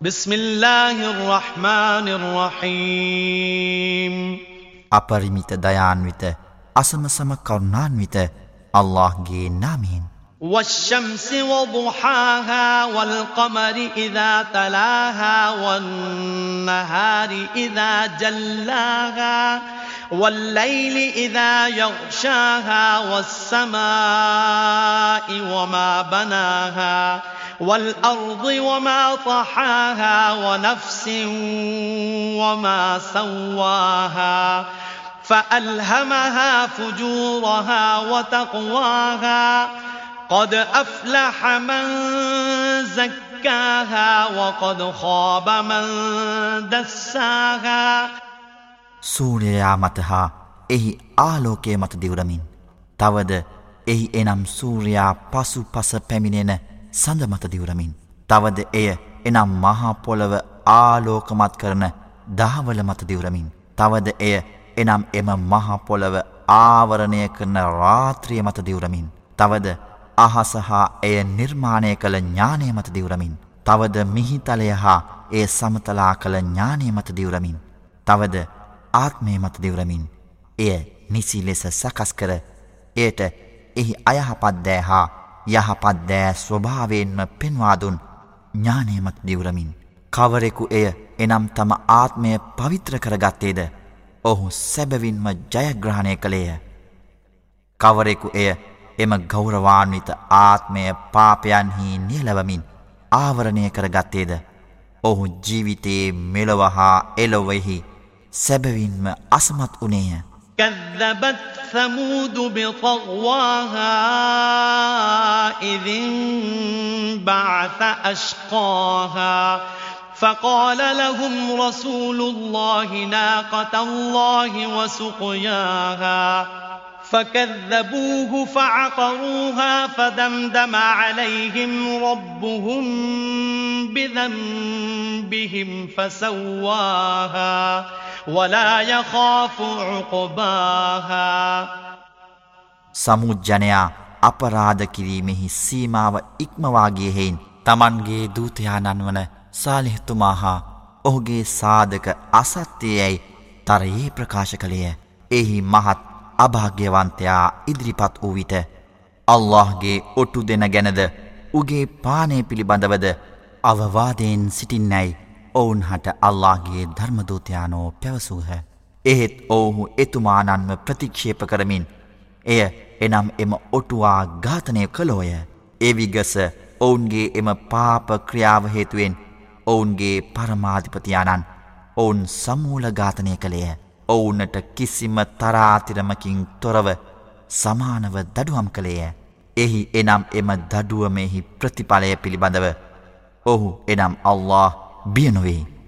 بسم الله الرحمن الرحيم. أبرميت ديان ويت أسم سم كرنان ويت الله جي نامين والشمس وضحاها والقمر إذا تلاها والنهار إذا جلاها والليل إذا يغشاها والسماء وما بناها والأرض وما طحاها ونفس وما سواها فألهمها فجورها وتقواها قد أفلح من زكاها وقد خاب من دساها සූර්යයා මත හා එහි ආලෝකය මත දිවරමින් තවද එහි එනම් සූර්යා පසු පස පැමිණෙන සඳ මත දිවරමින්. තවද එය එනම් මහාපොළව ආලෝකමත් කරන දහවල මත දිවරමින්. තවද එය එනම් එම මහාපොළව ආවරණය කරන රාත්‍රිය මත දිවරමින්. තවද අහස හා එය නිර්මාණය කළ ඥානය මත දිවරමින්. තවද මිහිතලය හා ඒ සමතලා කළ ඥානය මත දිවරමින්. තවද ආත්මය මත දිවරමින්. එය නිසි ලෙස සකස් කර එයට එහි අයහපත්දෑ හා යහපත්දෑ ස්වභාවයෙන්ම පෙන්වාදුන් ඥානයමත් දිවරමින් කවරෙකු එය එනම් තම ආත්මය පවිත්‍ර කරගත්තේද ඔහු සැබවින්ම ජයග්‍රහණය කළේය කවරෙකු එය එම ගෞරවාන්විත ආත්මය පාපයන්හි නියලවමින් ආවරණය කරගත්තේද ඔහු ජීවිතයේ මෙලොවහා එලොවෙහි සැබවින්ම අසමත් වනේය كذبت ثمود بطغواها إذ انبعث أشقاها فقال لهم رسول الله ناقة الله وسقياها فكذبوه فعقروها فدمدم عليهم ربهم بذنبهم فسواها ولا يخاف عقباها සමුජ්ජනයා අපරාධ කිරීමෙහි සීමාව ඉක්මවා ගිය හේයින් Tamanගේ දූතයාණන් වන සාලිහ්තුමා හා ඔහුගේ සාධක අසත්‍යයයි තරයේ ප්‍රකාශ කළේය. එහි මහත් අභාග්‍යවන්තයා ඉදිරිපත් වූ විට අල්لهගේ ඔටු දෙන ගැනද උගේ පානය පිළිබඳවද අවවාදයෙන් සිටින්නැයි ඔවුන් හට අල්لهගේ ධර්මදූතයානෝ පැවසූහ. එහෙත් ඔවුහු එතුමානන්ව ප්‍රතික්ෂේප කරමින් එය එනම් එම ඔටුවා ඝාතනය කළෝය. එවිගස ඔවුන්ගේ එම පාප ක්‍රියාව හේතුවෙන් ඔවුන්ගේ පරමාධිපතියානන් ඔවුන් සමූල ඝාතනය කළේය. ඔවුනට කිසිම තරාතිරමකින් තොරව සමානව දඩුවම් කළේය. එහි එනම් එම දඩුවමෙහි ප්‍රතිඵලය පිළිබඳව ඔහු එනම් අල්له බියනොවේ.